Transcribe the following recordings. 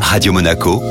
Radio Monaco,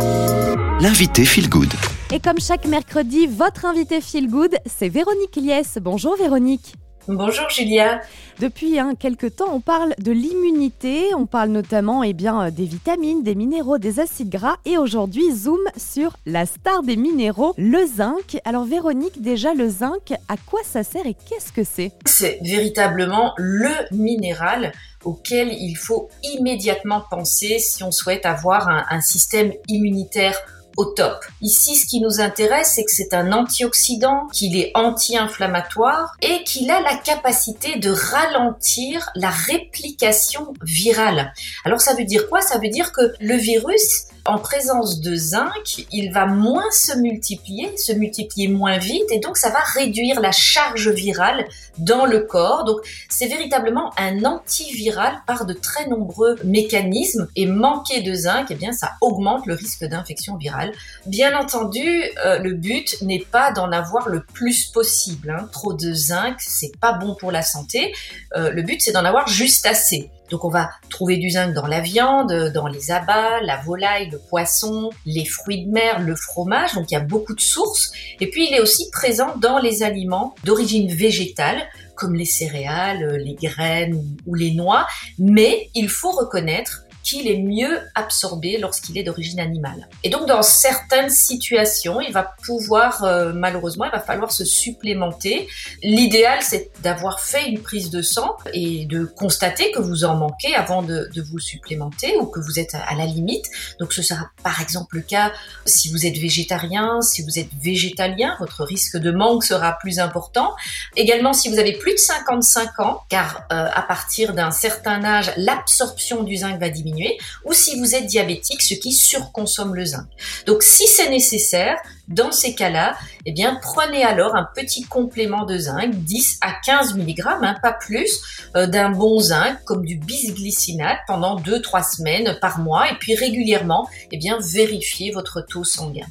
l'invité Feel Good. Et comme chaque mercredi, votre invité Feel Good, c'est Véronique Liès. Bonjour Véronique. Bonjour Julia. Depuis hein, quelques temps, on parle de l'immunité, on parle notamment eh bien, euh, des vitamines, des minéraux, des acides gras et aujourd'hui, zoom sur la star des minéraux, le zinc. Alors Véronique, déjà le zinc, à quoi ça sert et qu'est-ce que c'est? C'est véritablement le minéral auquel il faut immédiatement penser si on souhaite avoir un, un système immunitaire au top. Ici, ce qui nous intéresse, c'est que c'est un antioxydant, qu'il est anti-inflammatoire et qu'il a la capacité de ralentir la réplication virale. Alors ça veut dire quoi? Ça veut dire que le virus, en présence de zinc, il va moins se multiplier, se multiplier moins vite et donc ça va réduire la charge virale dans le corps. Donc c'est véritablement un antiviral par de très nombreux mécanismes et manquer de zinc, eh bien ça augmente le risque d'infection virale. Bien entendu, euh, le but n'est pas d'en avoir le plus possible. Hein. Trop de zinc, c'est pas bon pour la santé. Euh, le but c'est d'en avoir juste assez. Donc on va trouver du zinc dans la viande, dans les abats, la volaille, le poisson, les fruits de mer, le fromage. Donc il y a beaucoup de sources. Et puis il est aussi présent dans les aliments d'origine végétale comme les céréales, les graines ou les noix. Mais il faut reconnaître qu'il est mieux absorbé lorsqu'il est d'origine animale. Et donc dans certaines situations, il va pouvoir euh, malheureusement, il va falloir se supplémenter. L'idéal, c'est d'avoir fait une prise de sang et de constater que vous en manquez avant de, vous supplémenter ou que vous êtes à la limite. Donc ce sera par exemple le cas si vous êtes végétarien, si vous êtes végétalien, votre risque de manque sera plus important. Également si vous avez plus de 55 ans, car euh, à partir d'un certain âge, l'absorption du zinc va ou si vous êtes diabétique, ce qui surconsomme le zinc. Donc si c'est nécessaire, dans ces cas-là, eh bien prenez alors un petit complément de zinc, 10 à 15 mg, hein, pas plus, euh, d'un bon zinc comme du bisglycinate pendant 2-3 semaines par mois et puis régulièrement, eh bien vérifiez votre taux sanguin.